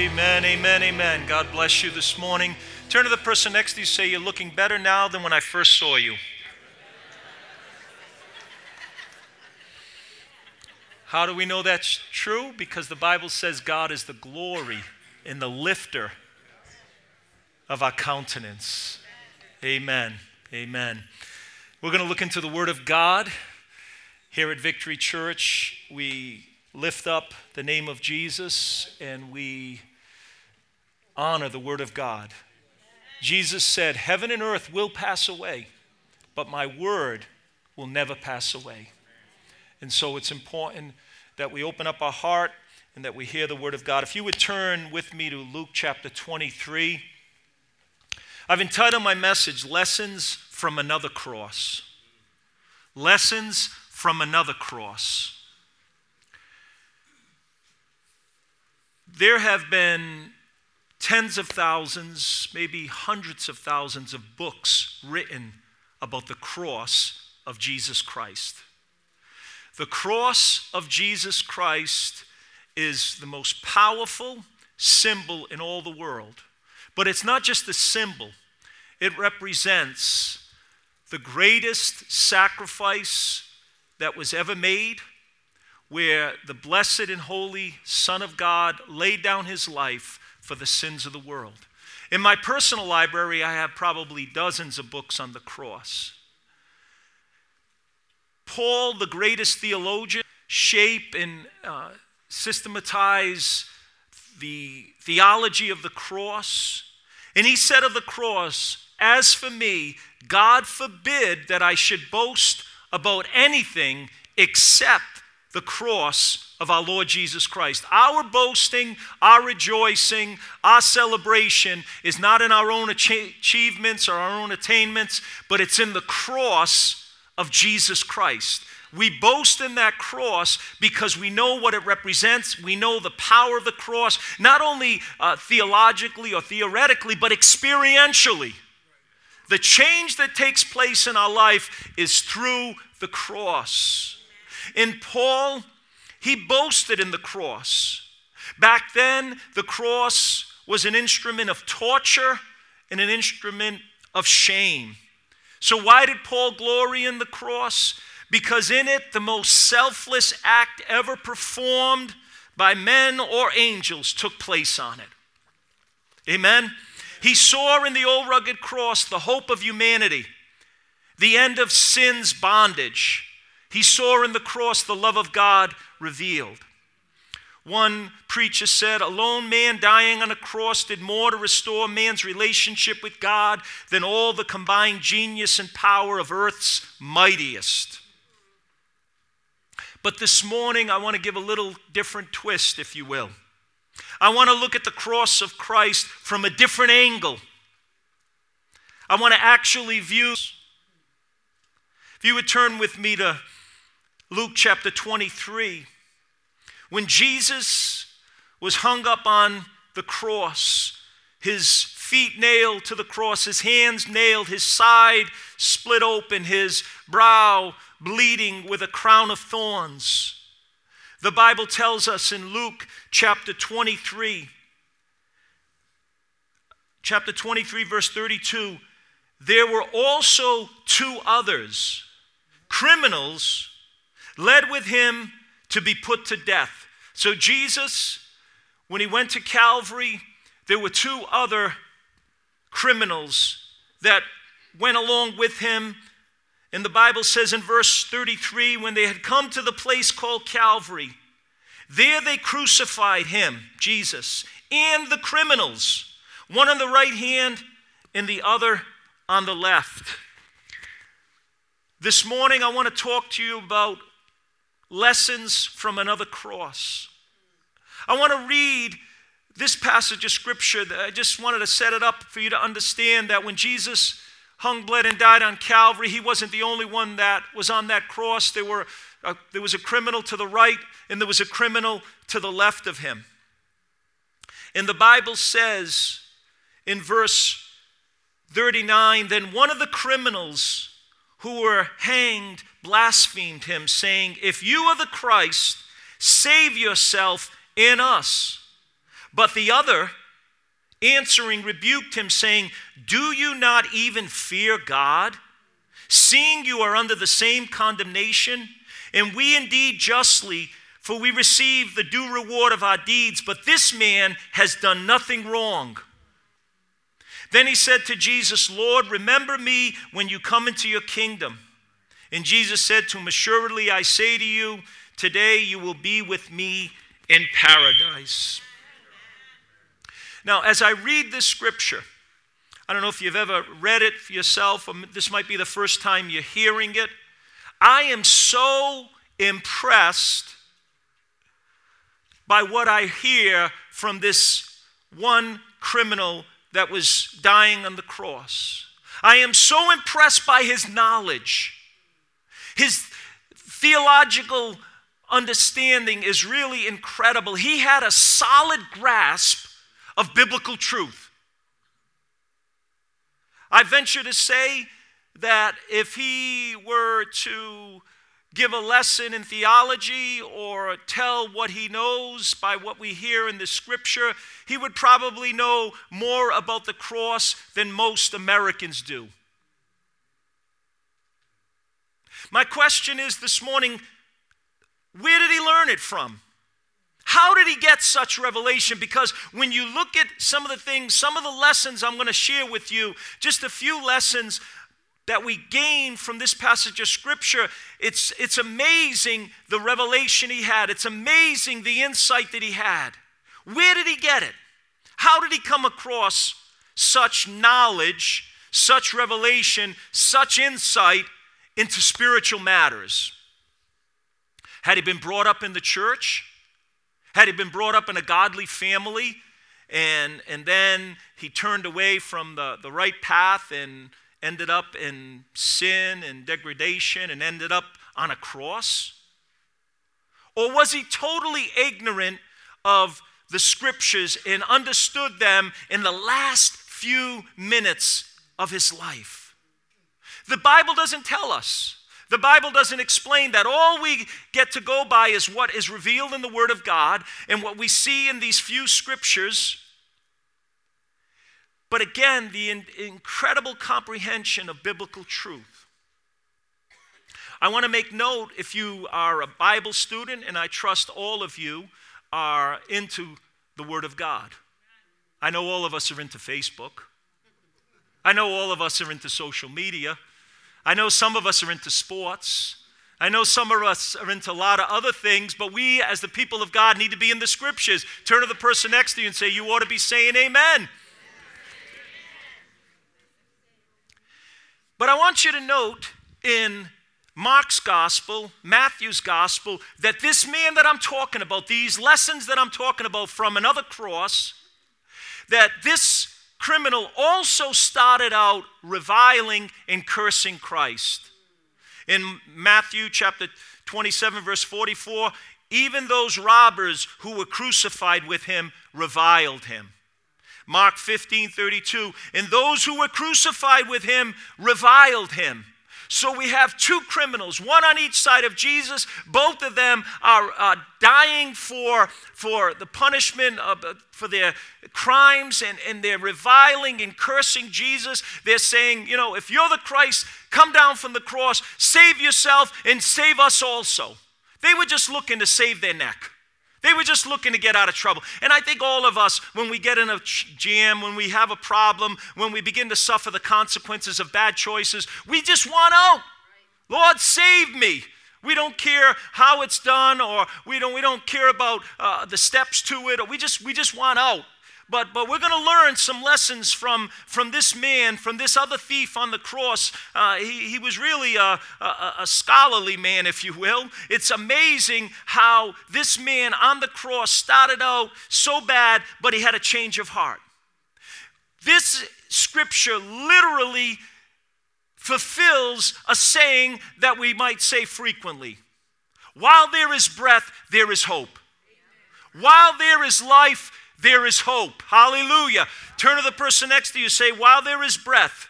Amen, amen, amen. God bless you this morning. Turn to the person next to you, say, You're looking better now than when I first saw you. How do we know that's true? Because the Bible says God is the glory and the lifter of our countenance. Amen, amen. We're going to look into the Word of God. Here at Victory Church, we lift up the name of Jesus and we honor the Word of God. Jesus said, Heaven and earth will pass away, but my Word will never pass away. And so it's important that we open up our heart and that we hear the Word of God. If you would turn with me to Luke chapter 23, I've entitled my message, Lessons from Another Cross. Lessons from Another Cross. There have been tens of thousands, maybe hundreds of thousands of books written about the cross of Jesus Christ. The cross of Jesus Christ is the most powerful symbol in all the world. But it's not just a symbol, it represents the greatest sacrifice that was ever made, where the blessed and holy Son of God laid down his life for the sins of the world. In my personal library, I have probably dozens of books on the cross. Paul, the greatest theologian, shape and uh, systematize the theology of the cross. And he said of the cross, As for me, God forbid that I should boast about anything except the cross of our Lord Jesus Christ. Our boasting, our rejoicing, our celebration is not in our own achievements or our own attainments, but it's in the cross of Jesus Christ. We boast in that cross because we know what it represents. We know the power of the cross, not only uh, theologically or theoretically, but experientially. The change that takes place in our life is through the cross. In Paul, he boasted in the cross. Back then, the cross was an instrument of torture and an instrument of shame. So, why did Paul glory in the cross? Because in it, the most selfless act ever performed by men or angels took place on it. Amen? He saw in the old rugged cross the hope of humanity, the end of sin's bondage. He saw in the cross the love of God revealed. One preacher said, A lone man dying on a cross did more to restore man's relationship with God than all the combined genius and power of earth's mightiest. But this morning, I want to give a little different twist, if you will. I want to look at the cross of Christ from a different angle. I want to actually view. If you would turn with me to Luke chapter 23. When Jesus was hung up on the cross, his feet nailed to the cross, his hands nailed, his side split open, his brow bleeding with a crown of thorns. The Bible tells us in Luke chapter 23, chapter 23, verse 32, there were also two others, criminals led with him to be put to death. So, Jesus, when he went to Calvary, there were two other criminals that went along with him. And the Bible says in verse 33 when they had come to the place called Calvary, there they crucified him, Jesus, and the criminals, one on the right hand and the other on the left. This morning, I want to talk to you about lessons from another cross. I want to read this passage of scripture. I just wanted to set it up for you to understand that when Jesus hung, bled, and died on Calvary, he wasn't the only one that was on that cross. There, were, uh, there was a criminal to the right, and there was a criminal to the left of him. And the Bible says in verse 39 then one of the criminals who were hanged blasphemed him, saying, If you are the Christ, save yourself in us. But the other, answering, rebuked him, saying, Do you not even fear God, seeing you are under the same condemnation? And we indeed justly, for we receive the due reward of our deeds, but this man has done nothing wrong. Then he said to Jesus, Lord, remember me when you come into your kingdom. And Jesus said to him, Assuredly, I say to you, today you will be with me in paradise. Now, as I read this scripture, I don't know if you've ever read it for yourself, or this might be the first time you're hearing it. I am so impressed by what I hear from this one criminal that was dying on the cross. I am so impressed by his knowledge. His theological understanding is really incredible. He had a solid grasp of biblical truth. I venture to say that if he were to give a lesson in theology or tell what he knows by what we hear in the scripture, he would probably know more about the cross than most Americans do. My question is this morning where did he learn it from? How did he get such revelation? Because when you look at some of the things, some of the lessons I'm going to share with you, just a few lessons that we gain from this passage of scripture, it's, it's amazing the revelation he had. It's amazing the insight that he had. Where did he get it? How did he come across such knowledge, such revelation, such insight into spiritual matters? Had he been brought up in the church? Had he been brought up in a godly family? And, and then he turned away from the, the right path and ended up in sin and degradation and ended up on a cross? Or was he totally ignorant of the scriptures and understood them in the last few minutes of his life? The Bible doesn't tell us. The Bible doesn't explain that. All we get to go by is what is revealed in the Word of God and what we see in these few scriptures but again, the in- incredible comprehension of biblical truth. I want to make note if you are a Bible student, and I trust all of you are into the Word of God. I know all of us are into Facebook. I know all of us are into social media. I know some of us are into sports. I know some of us are into a lot of other things, but we, as the people of God, need to be in the scriptures. Turn to the person next to you and say, You ought to be saying amen. But I want you to note in Mark's gospel, Matthew's gospel, that this man that I'm talking about, these lessons that I'm talking about from another cross, that this criminal also started out reviling and cursing Christ. In Matthew chapter 27, verse 44, even those robbers who were crucified with him reviled him. Mark 15 32. And those who were crucified with him reviled him. So we have two criminals, one on each side of Jesus. Both of them are uh, dying for, for the punishment of, uh, for their crimes, and, and they're reviling and cursing Jesus. They're saying, you know, if you're the Christ, come down from the cross, save yourself, and save us also. They were just looking to save their neck. They were just looking to get out of trouble. And I think all of us, when we get in a jam, when we have a problem, when we begin to suffer the consequences of bad choices, we just want out. Lord, save me. We don't care how it's done, or we don't, we don't care about uh, the steps to it, or we just, we just want out. But, but we're going to learn some lessons from, from this man, from this other thief on the cross. Uh, he, he was really a, a, a scholarly man, if you will. It's amazing how this man on the cross started out so bad, but he had a change of heart. This scripture literally fulfills a saying that we might say frequently While there is breath, there is hope. While there is life, there is hope. Hallelujah. Turn to the person next to you, say, While there is breath,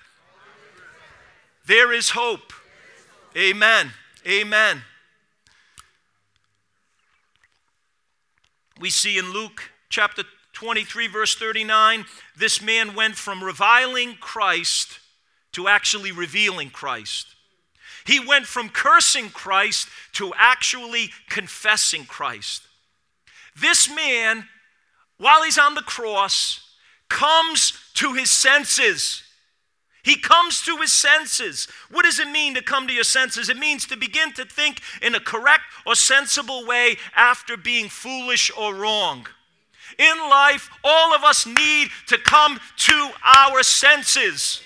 there is hope. Amen. Amen. We see in Luke chapter 23, verse 39, this man went from reviling Christ to actually revealing Christ. He went from cursing Christ to actually confessing Christ. This man, while he's on the cross, comes to his senses. He comes to his senses. What does it mean to come to your senses? It means to begin to think in a correct or sensible way after being foolish or wrong. In life, all of us need to come to our senses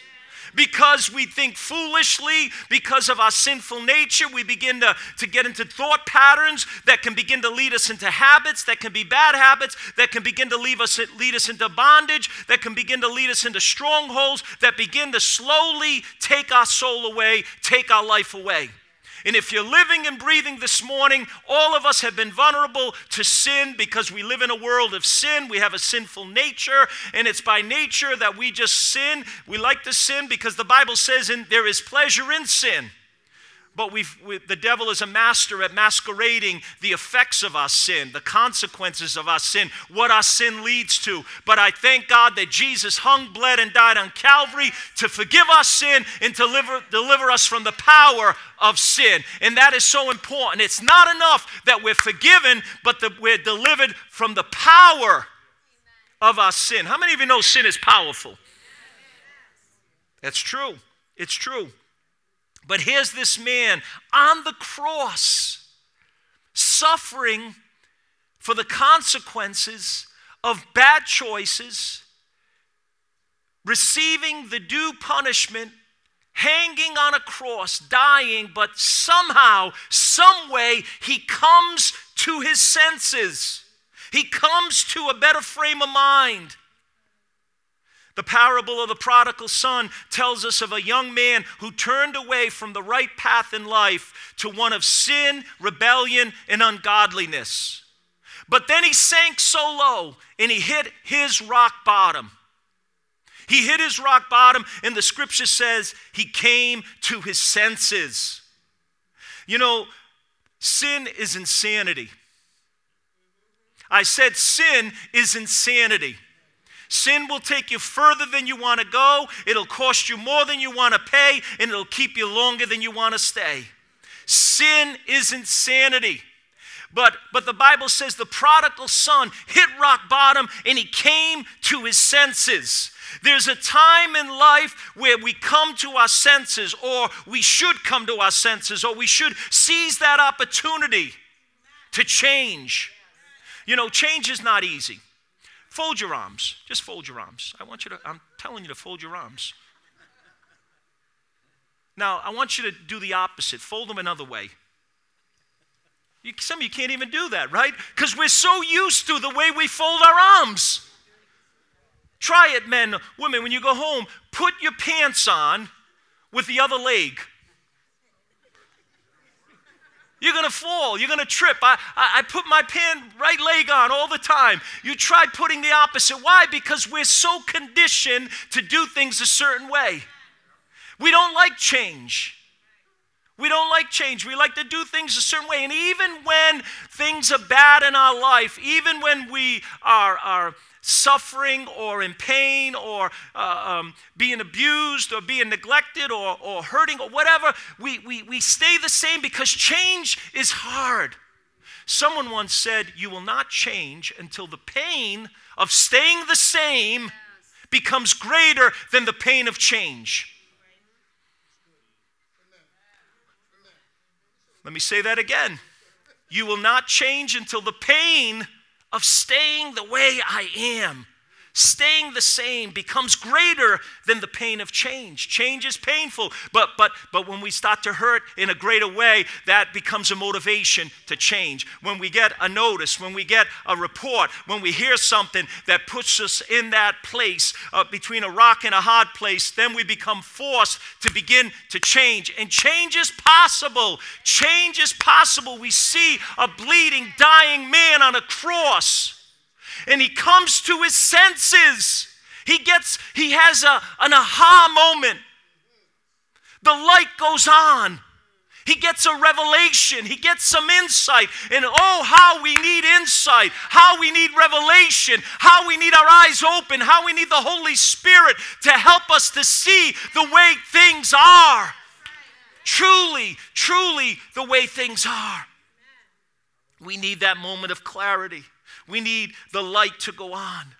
because we think foolishly, because of our sinful nature, we begin to, to get into thought patterns that can begin to lead us into habits that can be bad habits, that can begin to leave us, lead us into bondage, that can begin to lead us into strongholds, that begin to slowly take our soul away, take our life away. And if you're living and breathing this morning, all of us have been vulnerable to sin because we live in a world of sin. We have a sinful nature, and it's by nature that we just sin. We like to sin because the Bible says in, there is pleasure in sin. But we've, we, the devil is a master at masquerading the effects of our sin, the consequences of our sin, what our sin leads to. But I thank God that Jesus hung, bled, and died on Calvary to forgive our sin and to deliver, deliver us from the power of sin. And that is so important. It's not enough that we're forgiven, but that we're delivered from the power of our sin. How many of you know sin is powerful? That's true. It's true. But here's this man on the cross, suffering for the consequences of bad choices, receiving the due punishment, hanging on a cross, dying, but somehow, some way, he comes to his senses. He comes to a better frame of mind. The parable of the prodigal son tells us of a young man who turned away from the right path in life to one of sin, rebellion, and ungodliness. But then he sank so low and he hit his rock bottom. He hit his rock bottom, and the scripture says he came to his senses. You know, sin is insanity. I said sin is insanity. Sin will take you further than you want to go, it'll cost you more than you want to pay, and it'll keep you longer than you want to stay. Sin is insanity. But, but the Bible says the prodigal son hit rock bottom and he came to his senses. There's a time in life where we come to our senses, or we should come to our senses, or we should seize that opportunity to change. You know, change is not easy. Fold your arms. Just fold your arms. I want you to, I'm telling you to fold your arms. Now, I want you to do the opposite. Fold them another way. You, some of you can't even do that, right? Because we're so used to the way we fold our arms. Try it, men, women, when you go home, put your pants on with the other leg. You're going to fall. You're going to trip. I, I, I, put my pan right leg on all the time. You try putting the opposite. Why? Because we're so conditioned to do things a certain way. We don't like change. We don't like change. We like to do things a certain way. And even when things are bad in our life, even when we are, are suffering or in pain or uh, um, being abused or being neglected or, or hurting or whatever, we, we, we stay the same because change is hard. Someone once said, You will not change until the pain of staying the same becomes greater than the pain of change. Let me say that again. You will not change until the pain of staying the way I am, staying the same becomes greater than the pain of change. Change is painful, but but but when we start to hurt in a greater way, that becomes a motivation to change. When we get a notice, when we get a report, when we hear something that puts us in that place uh, between a rock and a hard place, then we become forced to begin to change. And change is possible. Change is possible. We see a bleeding, dying man on a cross, and he comes to his senses. He gets, he has a, an aha moment. The light goes on. He gets a revelation. He gets some insight. And oh, how we need insight, how we need revelation, how we need our eyes open, how we need the Holy Spirit to help us to see the way things are. Truly, truly, the way things are. We need that moment of clarity. We need the light to go on.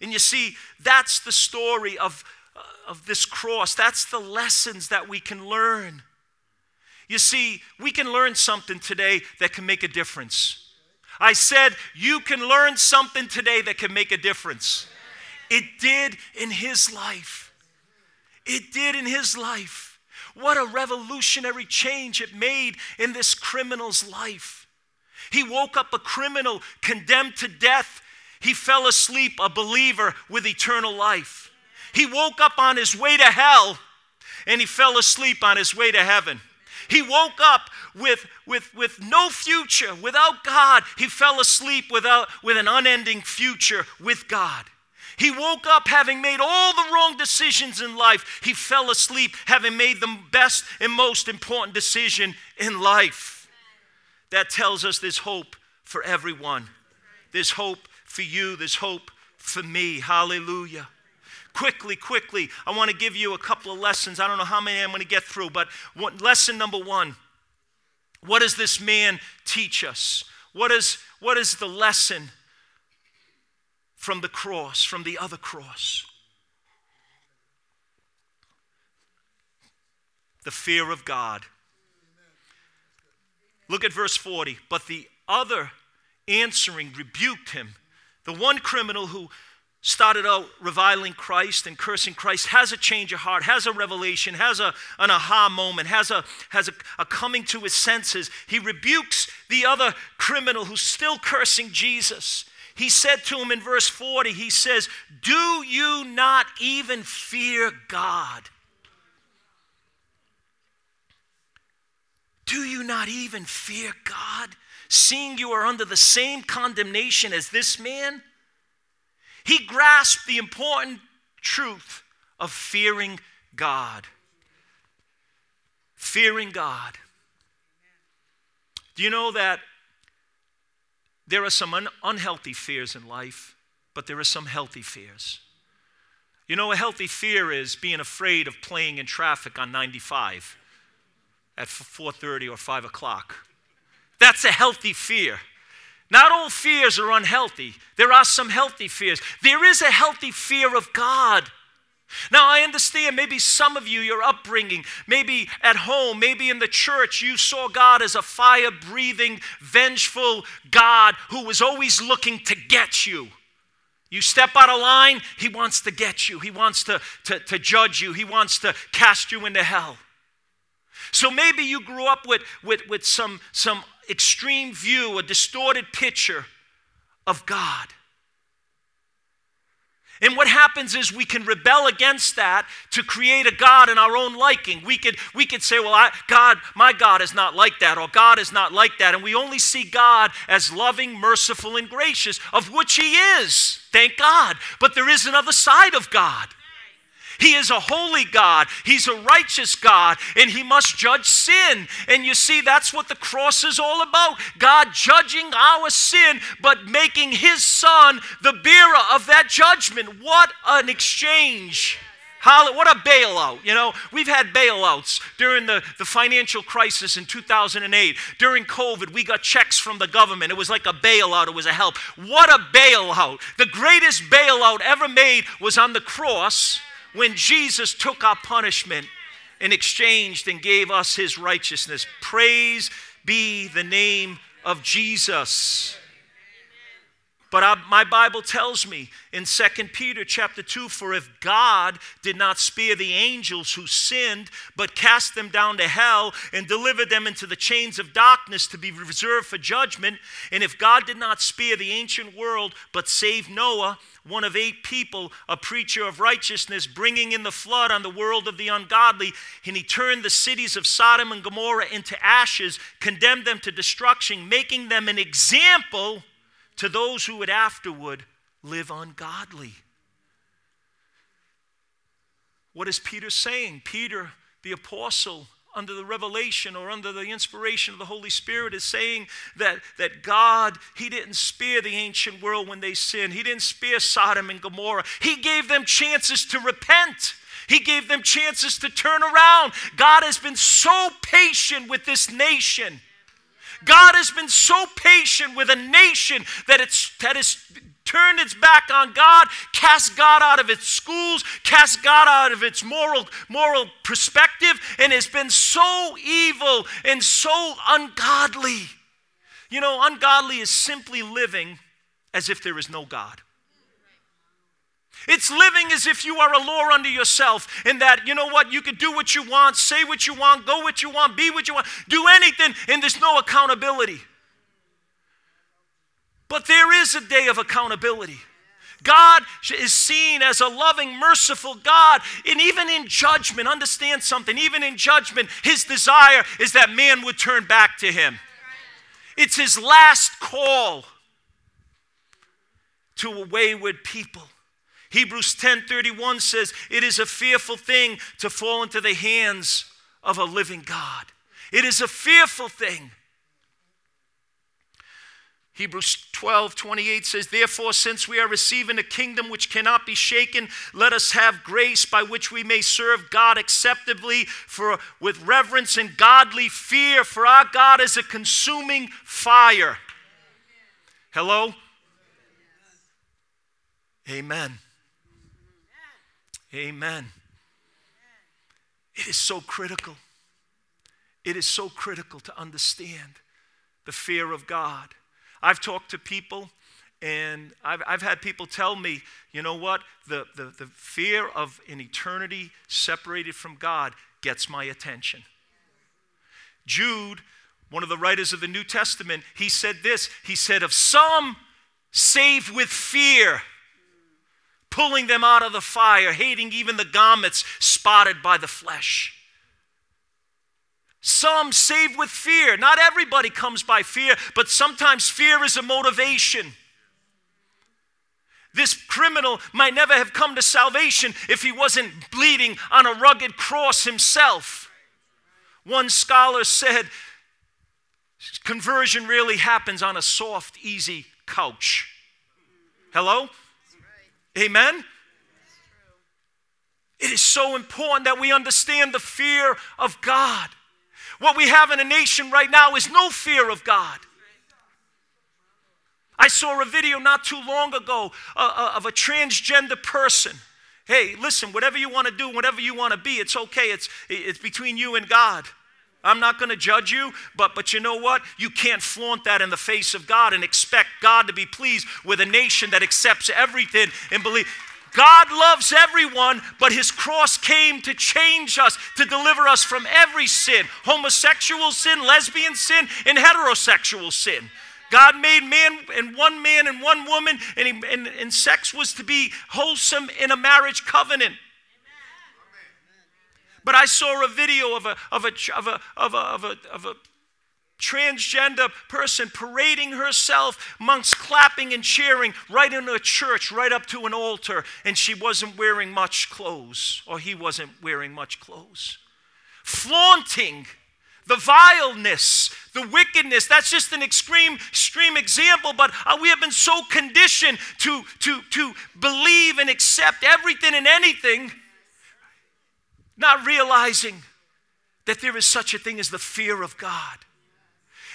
And you see, that's the story of, uh, of this cross. That's the lessons that we can learn. You see, we can learn something today that can make a difference. I said, you can learn something today that can make a difference. It did in his life. It did in his life. What a revolutionary change it made in this criminal's life. He woke up a criminal condemned to death. He fell asleep a believer with eternal life. He woke up on his way to hell and he fell asleep on his way to heaven. He woke up with, with, with no future, without God. He fell asleep without, with an unending future with God. He woke up having made all the wrong decisions in life. He fell asleep having made the best and most important decision in life. That tells us there's hope for everyone. There's hope for you. There's hope for me. Hallelujah quickly, quickly, I want to give you a couple of lessons. I don't know how many I'm going to get through, but what, lesson number one what does this man teach us? What is, what is the lesson from the cross, from the other cross? The fear of God. Look at verse 40. But the other answering rebuked him. The one criminal who started out reviling Christ and cursing Christ, has a change of heart, has a revelation, has a, an aha moment, has, a, has a, a coming to his senses. He rebukes the other criminal who's still cursing Jesus. He said to him in verse 40, he says, Do you not even fear God? Do you not even fear God, seeing you are under the same condemnation as this man? He grasped the important truth of fearing God. Fearing God. Do you know that there are some un- unhealthy fears in life, but there are some healthy fears? You know, a healthy fear is being afraid of playing in traffic on 95 at 4:30 or 5 o'clock. That's a healthy fear. Not all fears are unhealthy. There are some healthy fears. There is a healthy fear of God. Now, I understand maybe some of you, your upbringing, maybe at home, maybe in the church, you saw God as a fire breathing, vengeful God who was always looking to get you. You step out of line, He wants to get you, He wants to, to, to judge you, He wants to cast you into hell. So maybe you grew up with, with, with some, some extreme view, a distorted picture of God. And what happens is we can rebel against that to create a God in our own liking. We could, we could say, well, I, God, my God is not like that, or God is not like that. And we only see God as loving, merciful, and gracious, of which He is. Thank God. But there is another side of God. He is a holy God, He's a righteous God, and He must judge sin. And you see, that's what the cross is all about God judging our sin, but making His Son the bearer of that judgment. What an exchange! What a bailout. You know, we've had bailouts during the, the financial crisis in 2008. During COVID, we got checks from the government. It was like a bailout, it was a help. What a bailout. The greatest bailout ever made was on the cross when Jesus took our punishment and exchanged and gave us his righteousness. Praise be the name of Jesus. But I, my Bible tells me in 2 Peter chapter 2 for if God did not spare the angels who sinned, but cast them down to hell and delivered them into the chains of darkness to be reserved for judgment, and if God did not spare the ancient world, but saved Noah, one of eight people, a preacher of righteousness, bringing in the flood on the world of the ungodly, and he turned the cities of Sodom and Gomorrah into ashes, condemned them to destruction, making them an example to those who would afterward live ungodly. What is Peter saying? Peter, the apostle under the revelation or under the inspiration of the Holy Spirit is saying that, that God, He didn't spare the ancient world when they sinned. He didn't spare Sodom and Gomorrah. He gave them chances to repent. He gave them chances to turn around. God has been so patient with this nation. God has been so patient with a nation that it's that is turned its back on God, cast God out of its schools, cast God out of its moral, moral perspective, and has been so evil and so ungodly. You know, ungodly is simply living as if there is no God. It's living as if you are a law unto yourself, and that, you know what, you can do what you want, say what you want, go what you want, be what you want, do anything, and there's no accountability. But there is a day of accountability. God is seen as a loving, merciful God. And even in judgment, understand something, even in judgment, his desire is that man would turn back to him. It's his last call to a wayward people. Hebrews 10:31 says, "It is a fearful thing to fall into the hands of a living God." It is a fearful thing. Hebrews 12, 28 says, Therefore, since we are receiving a kingdom which cannot be shaken, let us have grace by which we may serve God acceptably for, with reverence and godly fear, for our God is a consuming fire. Hello? Amen. Amen. It is so critical. It is so critical to understand the fear of God. I've talked to people and I've, I've had people tell me, you know what? The, the, the fear of an eternity separated from God gets my attention. Jude, one of the writers of the New Testament, he said this He said, Of some save with fear, pulling them out of the fire, hating even the garments spotted by the flesh. Some save with fear. Not everybody comes by fear, but sometimes fear is a motivation. This criminal might never have come to salvation if he wasn't bleeding on a rugged cross himself. One scholar said, conversion really happens on a soft, easy couch. Hello? Amen? It is so important that we understand the fear of God. What we have in a nation right now is no fear of God. I saw a video not too long ago uh, uh, of a transgender person. Hey, listen, whatever you want to do, whatever you want to be, it's okay. It's, it's between you and God. I'm not going to judge you, but, but you know what? You can't flaunt that in the face of God and expect God to be pleased with a nation that accepts everything and believe. God loves everyone, but his cross came to change us, to deliver us from every sin homosexual sin, lesbian sin, and heterosexual sin. God made man and one man and one woman, and, he, and, and sex was to be wholesome in a marriage covenant. But I saw a video of a, of a, of a, of a, of a, of a transgender person parading herself amongst clapping and cheering right in a church, right up to an altar, and she wasn't wearing much clothes, or he wasn't wearing much clothes. Flaunting the vileness, the wickedness. That's just an extreme, extreme example, but uh, we have been so conditioned to, to, to believe and accept everything and anything, not realizing that there is such a thing as the fear of God.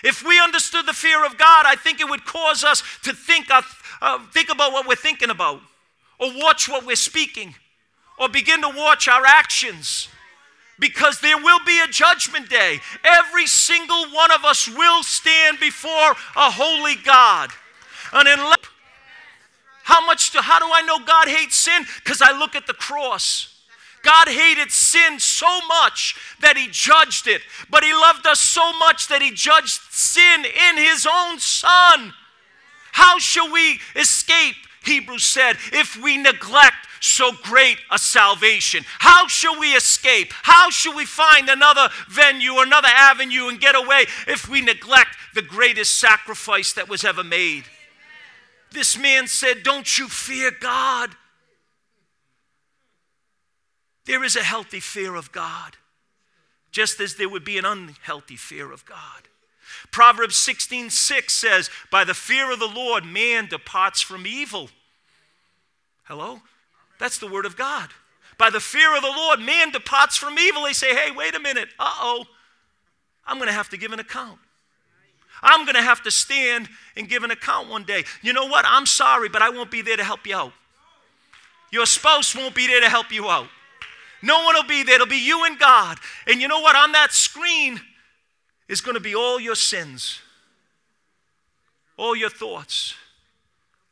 If we understood the fear of God, I think it would cause us to think, uh, uh, think about what we're thinking about, or watch what we're speaking, or begin to watch our actions. Because there will be a judgment day. Every single one of us will stand before a holy God. And unless, how much do, how do I know God hates sin? Because I look at the cross. God hated sin so much that he judged it, but he loved us so much that he judged sin in his own son. How shall we escape, Hebrews said, if we neglect so great a salvation? How shall we escape? How shall we find another venue, another avenue, and get away if we neglect the greatest sacrifice that was ever made? This man said, Don't you fear God? There is a healthy fear of God. just as there would be an unhealthy fear of God. Proverbs 16 6 says, By the fear of the Lord, man departs from evil. Hello? That's the word of God. By the fear of the Lord, man departs from evil. They say, Hey, wait a minute. Uh oh. I'm going to have to give an account. I'm going to have to stand and give an account one day. You know what? I'm sorry, but I won't be there to help you out. Your spouse won't be there to help you out. No one will be there. It'll be you and God. And you know what? On that screen is going to be all your sins, all your thoughts.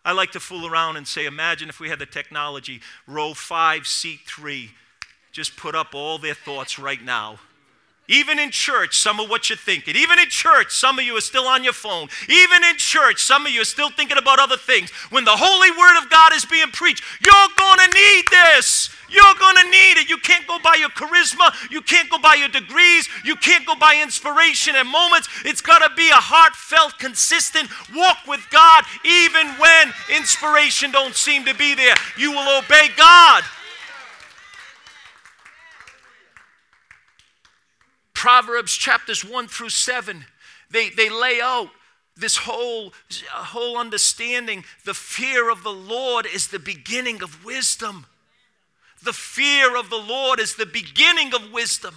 I like to fool around and say, imagine if we had the technology, row five, seat three, just put up all their thoughts right now. Even in church, some of what you're thinking. Even in church, some of you are still on your phone. Even in church, some of you are still thinking about other things. When the holy word of God is being preached, you're going to need this. You're going to need it. You can't go by your charisma. You can't go by your degrees. You can't go by inspiration and moments. It's got to be a heartfelt, consistent walk with God, even when inspiration don't seem to be there. You will obey God. Proverbs chapters 1 through 7, they, they lay out this whole, whole understanding. The fear of the Lord is the beginning of wisdom. The fear of the Lord is the beginning of wisdom.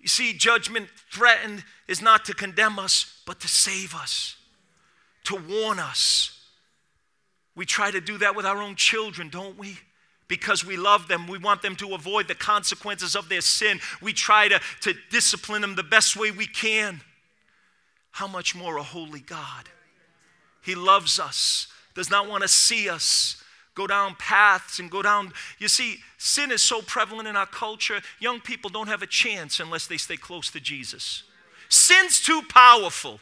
You see, judgment threatened is not to condemn us, but to save us, to warn us. We try to do that with our own children, don't we? Because we love them. We want them to avoid the consequences of their sin. We try to, to discipline them the best way we can. How much more a holy God? He loves us, does not want to see us go down paths and go down. You see, sin is so prevalent in our culture, young people don't have a chance unless they stay close to Jesus. Sin's too powerful.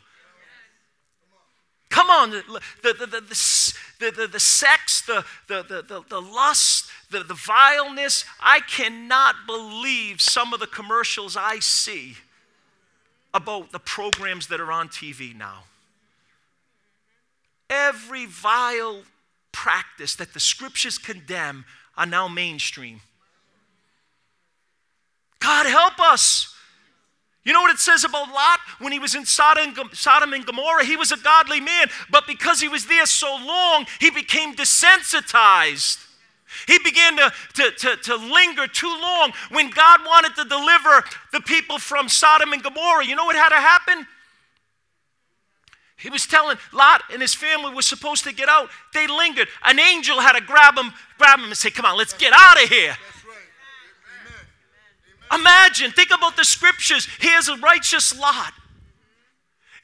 Come on, the, the, the, the, the, sex, the, the, the, the lust, the, the vileness. I cannot believe some of the commercials I see about the programs that are on TV now. Every vile practice that the scriptures condemn are now mainstream. God help us. You know what it says about Lot when he was in Sodom and Gomorrah? He was a godly man, but because he was there so long, he became desensitized. He began to, to, to, to, linger too long when God wanted to deliver the people from Sodom and Gomorrah. You know what had to happen? He was telling Lot and his family were supposed to get out. They lingered. An angel had to grab him, grab him and say, Come on, let's get out of here. Imagine, think about the scriptures. He Here's a righteous Lot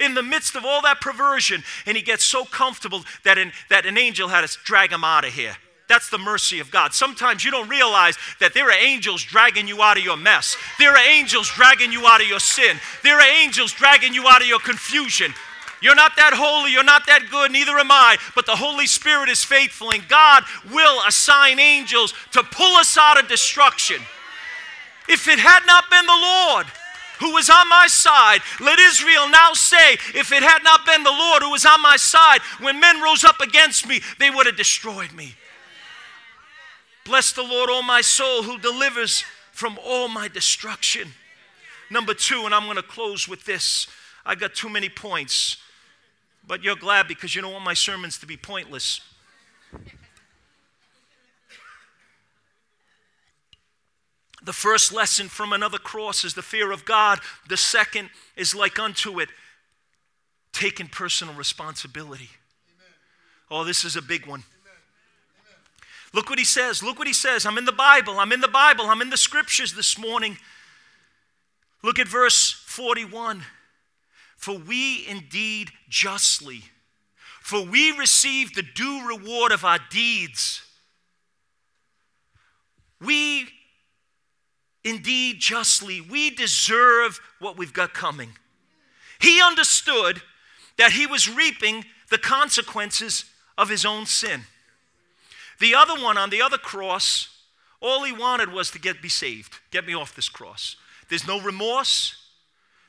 in the midst of all that perversion, and he gets so comfortable that an, that an angel had to drag him out of here. That's the mercy of God. Sometimes you don't realize that there are angels dragging you out of your mess. There are angels dragging you out of your sin. There are angels dragging you out of your confusion. You're not that holy, you're not that good, neither am I, but the Holy Spirit is faithful, and God will assign angels to pull us out of destruction. If it had not been the Lord who was on my side, let Israel now say, if it had not been the Lord who was on my side, when men rose up against me, they would have destroyed me. Bless the Lord, O my soul, who delivers from all my destruction. Number two, and I'm going to close with this. I got too many points, but you're glad because you don't want my sermons to be pointless. The first lesson from another cross is the fear of God. The second is like unto it, taking personal responsibility. Amen. Oh, this is a big one. Look what he says. Look what he says. I'm in the Bible. I'm in the Bible. I'm in the scriptures this morning. Look at verse 41. For we indeed justly, for we receive the due reward of our deeds. We indeed justly, we deserve what we've got coming. He understood that he was reaping the consequences of his own sin. The other one on the other cross, all he wanted was to get be saved. Get me off this cross. There's no remorse.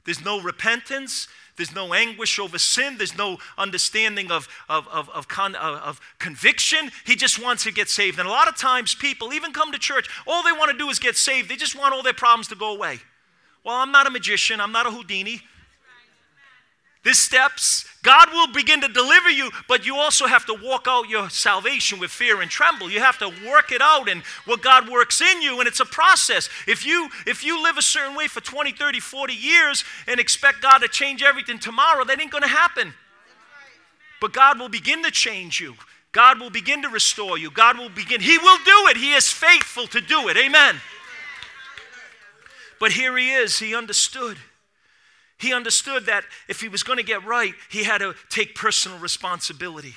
There's no repentance. There's no anguish over sin. There's no understanding of, of, of, of, con, of, of conviction. He just wants to get saved. And a lot of times, people even come to church, all they want to do is get saved. They just want all their problems to go away. Well, I'm not a magician, I'm not a Houdini. This steps, God will begin to deliver you, but you also have to walk out your salvation with fear and tremble. You have to work it out and what God works in you, and it's a process. If you if you live a certain way for 20, 30, 40 years and expect God to change everything tomorrow, that ain't gonna happen. But God will begin to change you. God will begin to restore you. God will begin, He will do it. He is faithful to do it. Amen. But here he is, he understood. He understood that if he was going to get right, he had to take personal responsibility.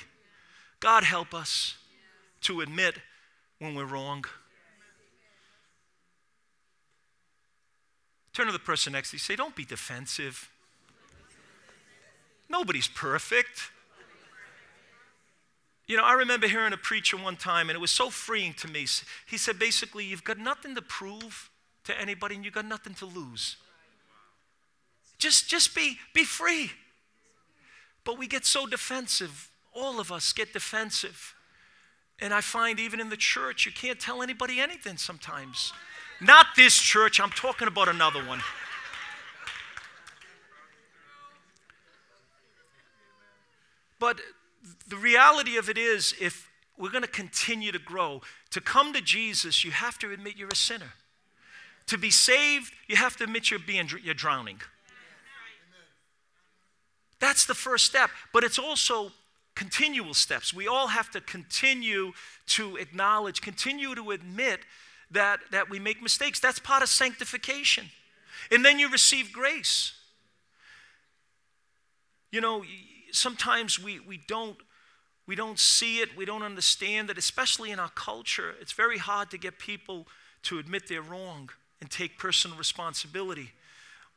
God help us to admit when we're wrong. Turn to the person next to you. Say, don't be defensive. Nobody's perfect. You know, I remember hearing a preacher one time, and it was so freeing to me. He said, basically, you've got nothing to prove to anybody, and you've got nothing to lose. Just, just be, be free. But we get so defensive. All of us get defensive. And I find even in the church, you can't tell anybody anything sometimes. Not this church, I'm talking about another one. But the reality of it is, if we're going to continue to grow, to come to Jesus, you have to admit you're a sinner. To be saved, you have to admit you're being you're drowning. That's the first step, but it's also continual steps. We all have to continue to acknowledge, continue to admit that, that we make mistakes. That's part of sanctification. And then you receive grace. You know, sometimes we, we don't we don't see it, we don't understand it, especially in our culture. It's very hard to get people to admit they're wrong and take personal responsibility.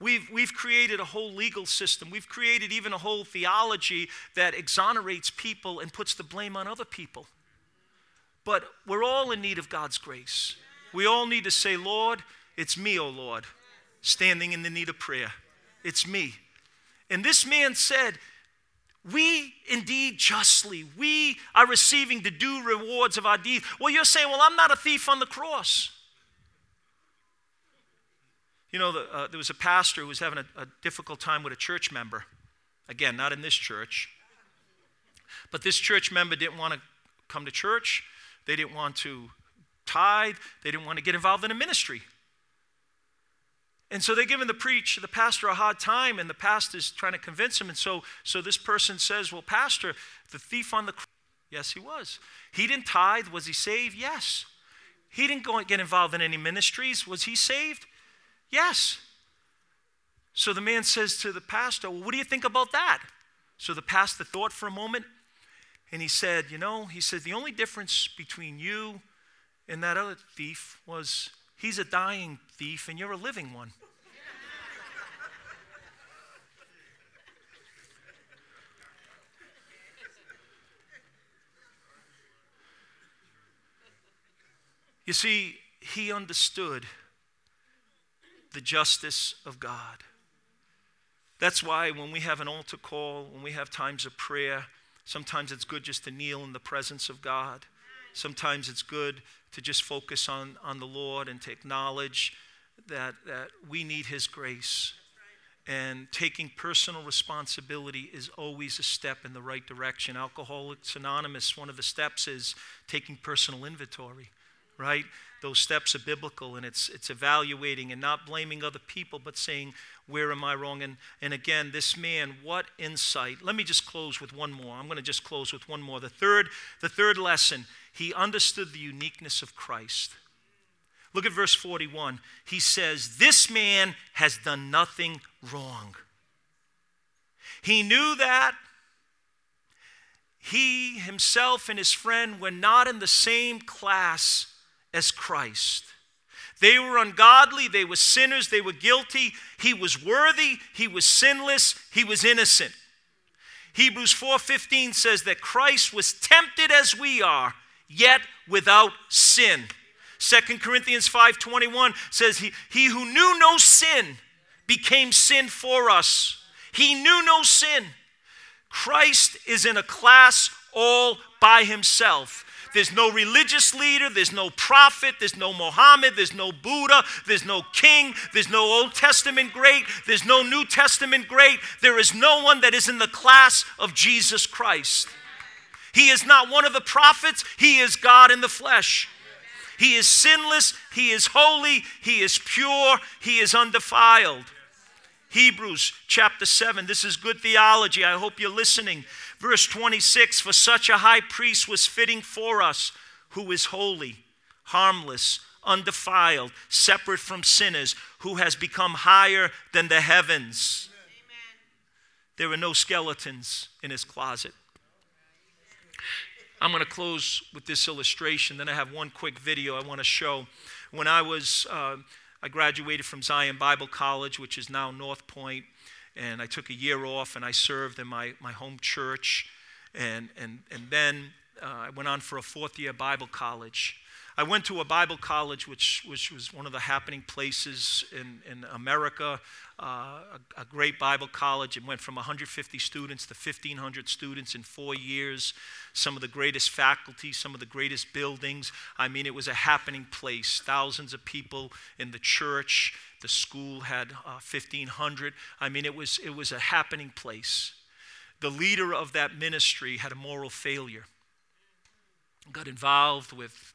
We've, we've created a whole legal system. We've created even a whole theology that exonerates people and puts the blame on other people. But we're all in need of God's grace. We all need to say, Lord, it's me, O oh Lord, standing in the need of prayer. It's me. And this man said, we indeed justly, we are receiving the due rewards of our deeds. Well, you're saying, well, I'm not a thief on the cross. You know, the, uh, there was a pastor who was having a, a difficult time with a church member. Again, not in this church. But this church member didn't want to come to church. They didn't want to tithe. They didn't want to get involved in a ministry. And so they're giving the preach, the pastor a hard time, and the pastor's trying to convince him. And so, so this person says, Well, Pastor, the thief on the cross, yes, he was. He didn't tithe. Was he saved? Yes. He didn't go and get involved in any ministries. Was he saved? Yes. So the man says to the pastor, Well, what do you think about that? So the pastor thought for a moment and he said, You know, he said, the only difference between you and that other thief was he's a dying thief and you're a living one. you see, he understood the justice of God. That's why when we have an altar call, when we have times of prayer, sometimes it's good just to kneel in the presence of God. Sometimes it's good to just focus on, on the Lord and to acknowledge that, that we need His grace. And taking personal responsibility is always a step in the right direction. Alcoholics Anonymous, one of the steps is taking personal inventory, right? Those steps are biblical and it's, it's evaluating and not blaming other people, but saying, Where am I wrong? And, and again, this man, what insight. Let me just close with one more. I'm going to just close with one more. The third, the third lesson, he understood the uniqueness of Christ. Look at verse 41. He says, This man has done nothing wrong. He knew that he himself and his friend were not in the same class as Christ. They were ungodly, they were sinners, they were guilty. He was worthy, he was sinless, he was innocent. Hebrews 4:15 says that Christ was tempted as we are, yet without sin. 2 Corinthians 5:21 says he, he who knew no sin became sin for us, He knew no sin. Christ is in a class all by himself. There's no religious leader, there's no prophet, there's no Mohammed, there's no Buddha, there's no king, there's no Old Testament great, there's no New Testament great. There is no one that is in the class of Jesus Christ. He is not one of the prophets, he is God in the flesh. He is sinless, he is holy, he is pure, he is undefiled. Hebrews chapter 7. This is good theology. I hope you're listening. Verse 26 For such a high priest was fitting for us, who is holy, harmless, undefiled, separate from sinners, who has become higher than the heavens. Amen. There are no skeletons in his closet. I'm going to close with this illustration. Then I have one quick video I want to show. When I was. Uh, I graduated from Zion Bible College, which is now North Point, and I took a year off and I served in my, my home church. And, and, and then uh, I went on for a fourth year Bible college. I went to a Bible college, which, which was one of the happening places in, in America, uh, a, a, great Bible college. It went from 150 students to 1,500 students in four years. Some of the greatest faculty, some of the greatest buildings. I mean, it was a happening place. Thousands of people in the church. The school had uh, 1,500. I mean, it was, it was a happening place. The leader of that ministry had a moral failure, got involved with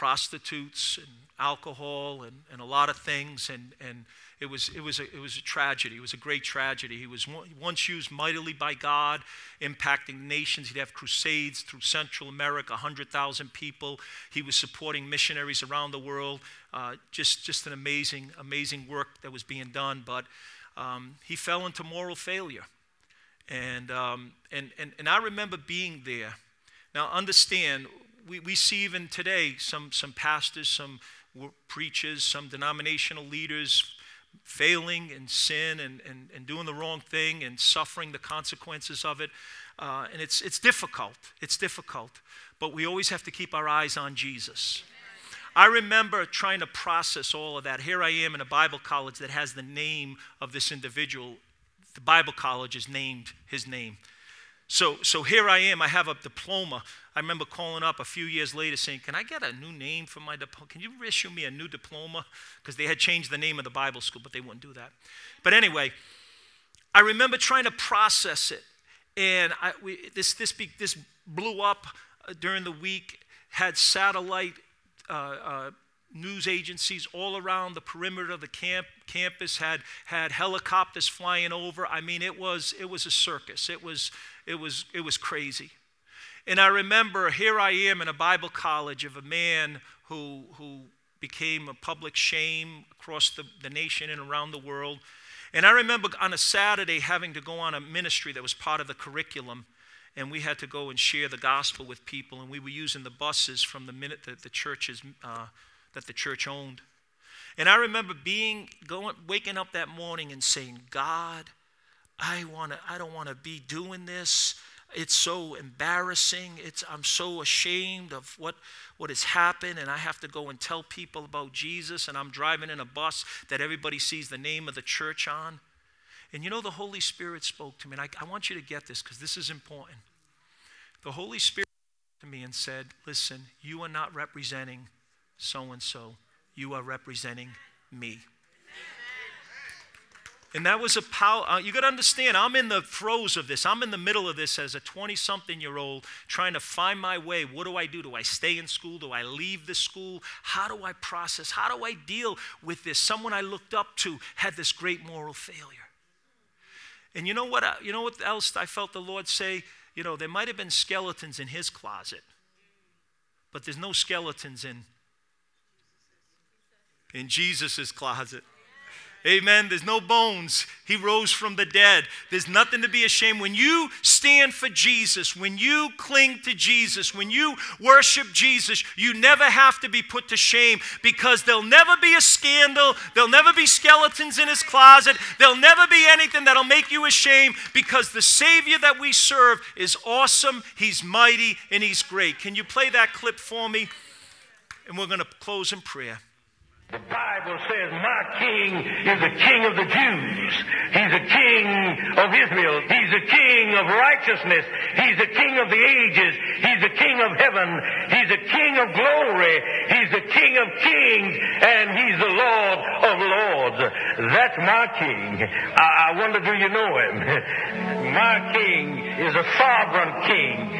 prostitutes and alcohol and, and a lot of things. And, and it, was, it, was a, it was a tragedy. It was a great tragedy. He was once used mightily by God, impacting nations. He'd have crusades through Central America, 100,000 people. He was supporting missionaries around the world. Uh, just, just an amazing, amazing work that was being done. But um, he fell into moral failure. And, um, and, and, and I remember being there. Now, understand, we, we see even today some, some pastors, some preachers, some denominational leaders failing in sin and, and, and doing the wrong thing and suffering the consequences of it. Uh, and it's, it's difficult. It's difficult. But we always have to keep our eyes on Jesus. I remember trying to process all of that. Here I am in a Bible college that has the name of this individual. The Bible college is named his name. So, so here I am. I have a diploma. I remember calling up a few years later saying, Can I get a new name for my diploma? Can you issue me a new diploma? Because they had changed the name of the Bible school, but they wouldn't do that. But anyway, I remember trying to process it. And I, we, this, this, be, this blew up uh, during the week, had satellite uh, uh, news agencies all around the perimeter of the camp, campus had, had helicopters flying over. I mean, it was, it was a circus. It was, it was, it was crazy. And I remember here I am in a Bible college of a man who, who became a public shame across the, the nation and around the world. And I remember on a Saturday having to go on a ministry that was part of the curriculum. And we had to go and share the gospel with people. And we were using the buses from the minute that the churches, uh, that the church owned. And I remember being going, waking up that morning and saying, God, I want to I don't want to be doing this. It's so embarrassing. It's I'm so ashamed of what what has happened and I have to go and tell people about Jesus and I'm driving in a bus that everybody sees the name of the church on. And you know the Holy Spirit spoke to me and I, I want you to get this because this is important. The Holy Spirit to me and said, "Listen, you are not representing so and so. You are representing me." And that was a power. Uh, you got to understand, I'm in the throes of this. I'm in the middle of this as a 20 something year old trying to find my way. What do I do? Do I stay in school? Do I leave the school? How do I process? How do I deal with this? Someone I looked up to had this great moral failure. And you know what? Uh, you know what else I felt the Lord say? You know, there might have been skeletons in his closet, but there's no skeletons in in Jesus's closet. Amen. There's no bones. He rose from the dead. There's nothing to be ashamed. When you stand for Jesus, when you cling to Jesus, when you worship Jesus, you never have to be put to shame because there'll never be a scandal. There'll never be skeletons in his closet. There'll never be anything that'll make you ashamed because the Savior that we serve is awesome, He's mighty, and He's great. Can you play that clip for me? And we're going to close in prayer. The Bible says, My king is the king of the Jews. He's the king of Israel. He's the king of righteousness. He's the king of the ages. He's the king of heaven. He's the king of glory. He's the king of kings. And he's the Lord of lords. That's my king. I, I wonder, do you know him? my king is a sovereign king.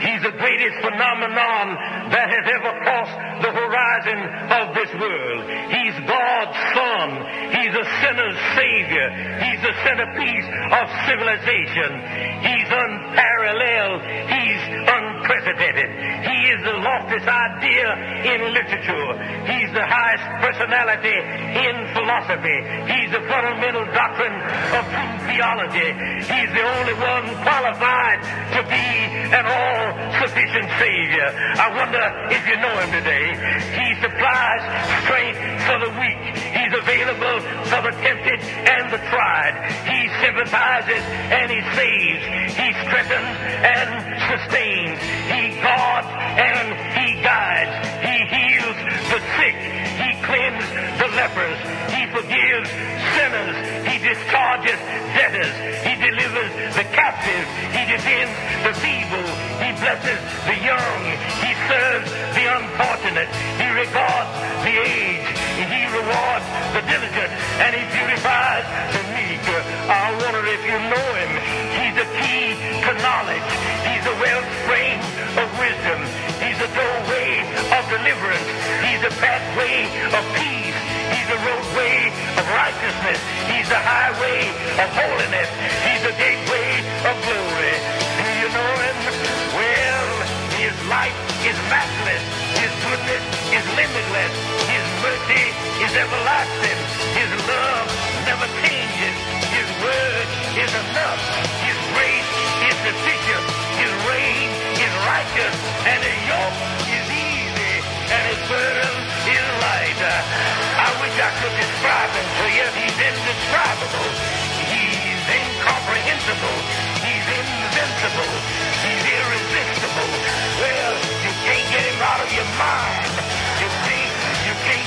He's the greatest phenomenon that has ever crossed the horizon of this world. He's God's Son. He's a sinner's Savior. He's the centerpiece of civilization. He's unparalleled. He's unprecedented. He is the loftiest idea in literature. He's the highest personality in philosophy. He's the fundamental doctrine of true theology. He's the only one qualified to be an all-sufficient Savior. I wonder if you know him today. He supplies strength for the weak. He's available for the tempted and the tried. He sympathizes and he saves. He strengthens and sustains. He guards and he guides. He heals the sick. He cleanses the lepers. He forgives sinners. He discharges debtors. He delivers the captive. He defends the feeble. He blesses the young. He serves the unfortunate. He regards the aged. He rewards the diligent. And he purifies the meek. I wonder if you know him. He's a key to knowledge. He's the wellspring of wisdom. He's a doorway of deliverance. He's a pathway of peace. He's a roadway of righteousness. He's a highway of holiness. He's the limitless. His mercy is everlasting. His love never changes. His word is enough. His grace is sufficient. His reign is righteous. And his yoke is easy. And his burden is light. I wish I could describe him to you. He's indescribable. He's incomprehensible. He's invincible. He's irresistible. Well, you can't get him out of your mind.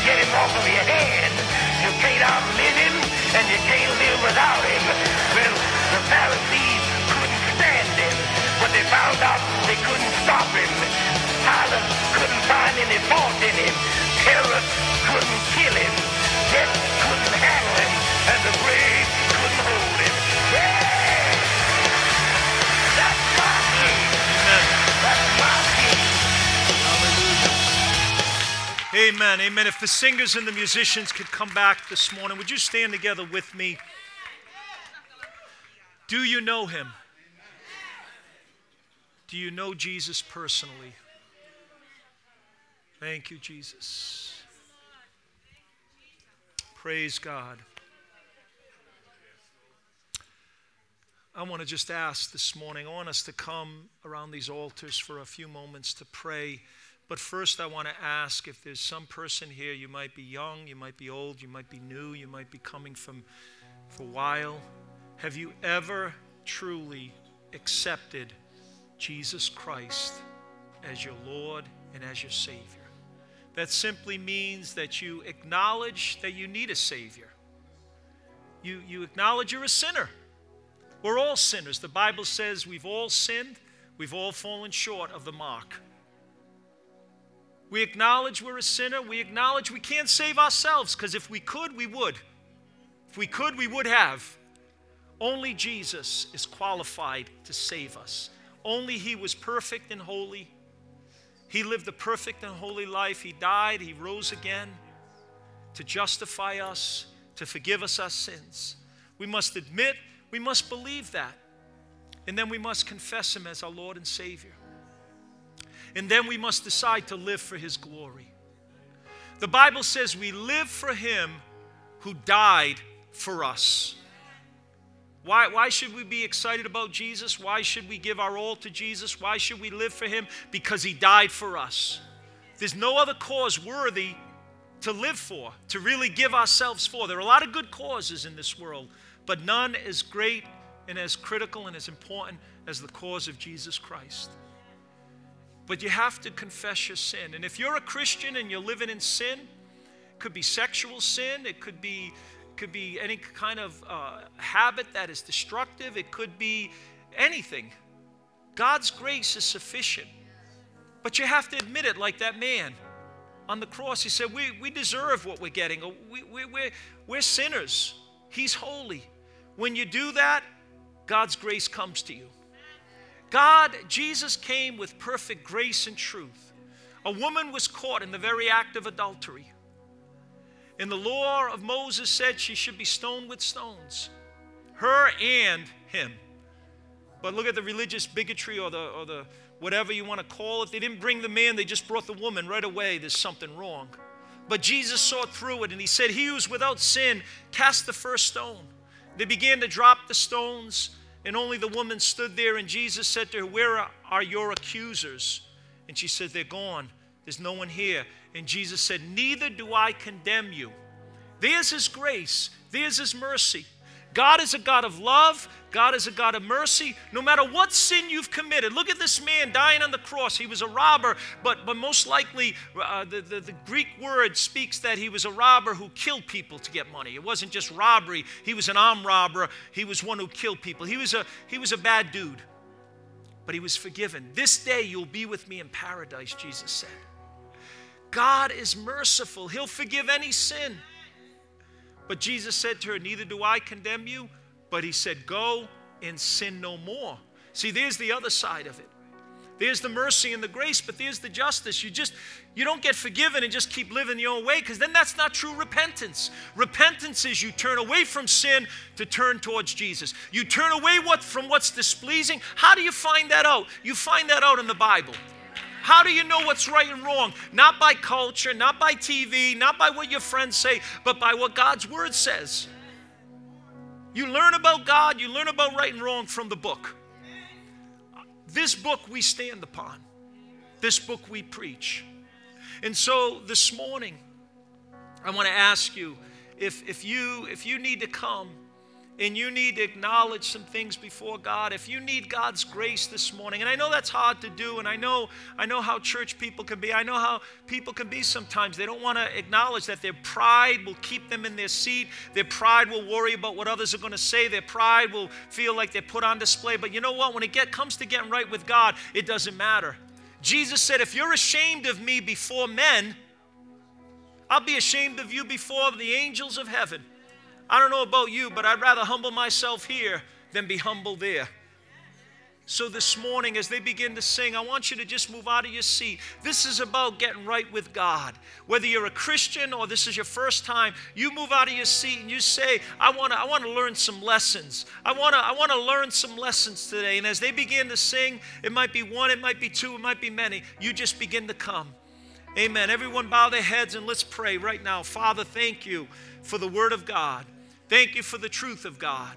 Get him off of your hand. You can't outlive him, and you can't live without him. Well, the Pharisees couldn't stand him, but they found out they couldn't stop him. Pilate couldn't find any fault in him. Herod couldn't kill him. Death couldn't handle him, and the grave Amen. Amen. If the singers and the musicians could come back this morning, would you stand together with me? Do you know him? Do you know Jesus personally? Thank you, Jesus. Praise God. I want to just ask this morning, I want us to come around these altars for a few moments to pray. But first, I want to ask if there's some person here, you might be young, you might be old, you might be new, you might be coming from for a while. Have you ever truly accepted Jesus Christ as your Lord and as your Savior? That simply means that you acknowledge that you need a Savior. You, you acknowledge you're a sinner. We're all sinners. The Bible says we've all sinned, we've all fallen short of the mark. We acknowledge we're a sinner. We acknowledge we can't save ourselves because if we could, we would. If we could, we would have. Only Jesus is qualified to save us. Only He was perfect and holy. He lived a perfect and holy life. He died, He rose again to justify us, to forgive us our sins. We must admit, we must believe that. And then we must confess Him as our Lord and Savior. And then we must decide to live for His glory. The Bible says we live for Him who died for us. Why, why should we be excited about Jesus? Why should we give our all to Jesus? Why should we live for him? Because he died for us. There's no other cause worthy to live for, to really give ourselves for. There are a lot of good causes in this world, but none as great and as critical and as important as the cause of Jesus Christ. But you have to confess your sin. And if you're a Christian and you're living in sin, it could be sexual sin, it could be could be any kind of uh, habit that is destructive, it could be anything. God's grace is sufficient. But you have to admit it, like that man on the cross. He said, We, we deserve what we're getting. We, we, we're, we're sinners. He's holy. When you do that, God's grace comes to you. God, Jesus came with perfect grace and truth. A woman was caught in the very act of adultery. And the law of Moses said she should be stoned with stones, her and him. But look at the religious bigotry or the, or the whatever you want to call it. They didn't bring the man, they just brought the woman. Right away, there's something wrong. But Jesus saw through it and he said, He who's without sin, cast the first stone. They began to drop the stones, and only the woman stood there. And Jesus said to her, Where are your accusers? And she said, They're gone. There's no one here. And Jesus said, Neither do I condemn you. There's His grace, there's His mercy. God is a God of love. God is a God of mercy. No matter what sin you've committed, look at this man dying on the cross. He was a robber, but, but most likely uh, the, the, the Greek word speaks that he was a robber who killed people to get money. It wasn't just robbery, he was an armed robber. He was one who killed people. He was a, he was a bad dude, but he was forgiven. This day you'll be with me in paradise, Jesus said. God is merciful, He'll forgive any sin. But Jesus said to her, Neither do I condemn you, but He said, Go and sin no more. See, there's the other side of it. There's the mercy and the grace, but there's the justice. You just you don't get forgiven and just keep living your own way because then that's not true repentance. Repentance is you turn away from sin to turn towards Jesus. You turn away what from what's displeasing. How do you find that out? You find that out in the Bible. How do you know what's right and wrong? Not by culture, not by TV, not by what your friends say, but by what God's Word says. You learn about God, you learn about right and wrong from the book. This book we stand upon, this book we preach. And so this morning, I want to ask you if, if, you if you need to come and you need to acknowledge some things before God, if you need God's grace this morning, and I know that's hard to do, and I know I know how church people can be. I know how people can be sometimes. They don't want to acknowledge that their pride will keep them in their seat. Their pride will worry about what others are going to say. Their pride will feel like they're put on display. But you know what? When it get, comes to getting right with God, it doesn't matter. Jesus said, If you're ashamed of me before men, I'll be ashamed of you before the angels of heaven. I don't know about you, but I'd rather humble myself here than be humble there. So, this morning, as they begin to sing, I want you to just move out of your seat. This is about getting right with God. Whether you're a Christian or this is your first time, you move out of your seat and you say, I want to I wanna learn some lessons. I want to I wanna learn some lessons today. And as they begin to sing, it might be one, it might be two, it might be many. You just begin to come. Amen. Everyone bow their heads and let's pray right now. Father, thank you for the Word of God. Thank you for the truth of God.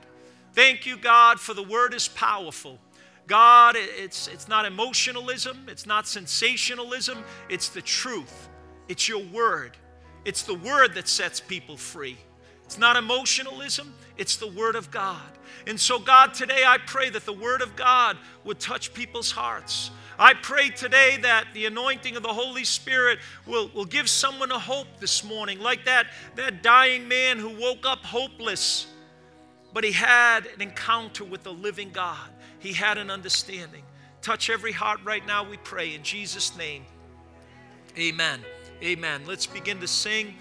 Thank you, God, for the word is powerful. God, it's, it's not emotionalism, it's not sensationalism, it's the truth. It's your word. It's the word that sets people free. It's not emotionalism, it's the word of God. And so, God, today I pray that the word of God would touch people's hearts. I pray today that the anointing of the Holy Spirit will, will give someone a hope this morning, like that, that dying man who woke up hopeless, but he had an encounter with the living God. He had an understanding. Touch every heart right now, we pray, in Jesus' name. Amen. Amen. Let's begin to sing.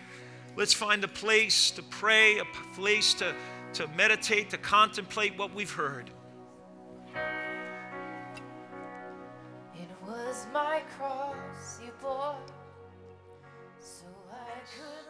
Let's find a place to pray, a place to, to meditate, to contemplate what we've heard. was my cross you bore so I could.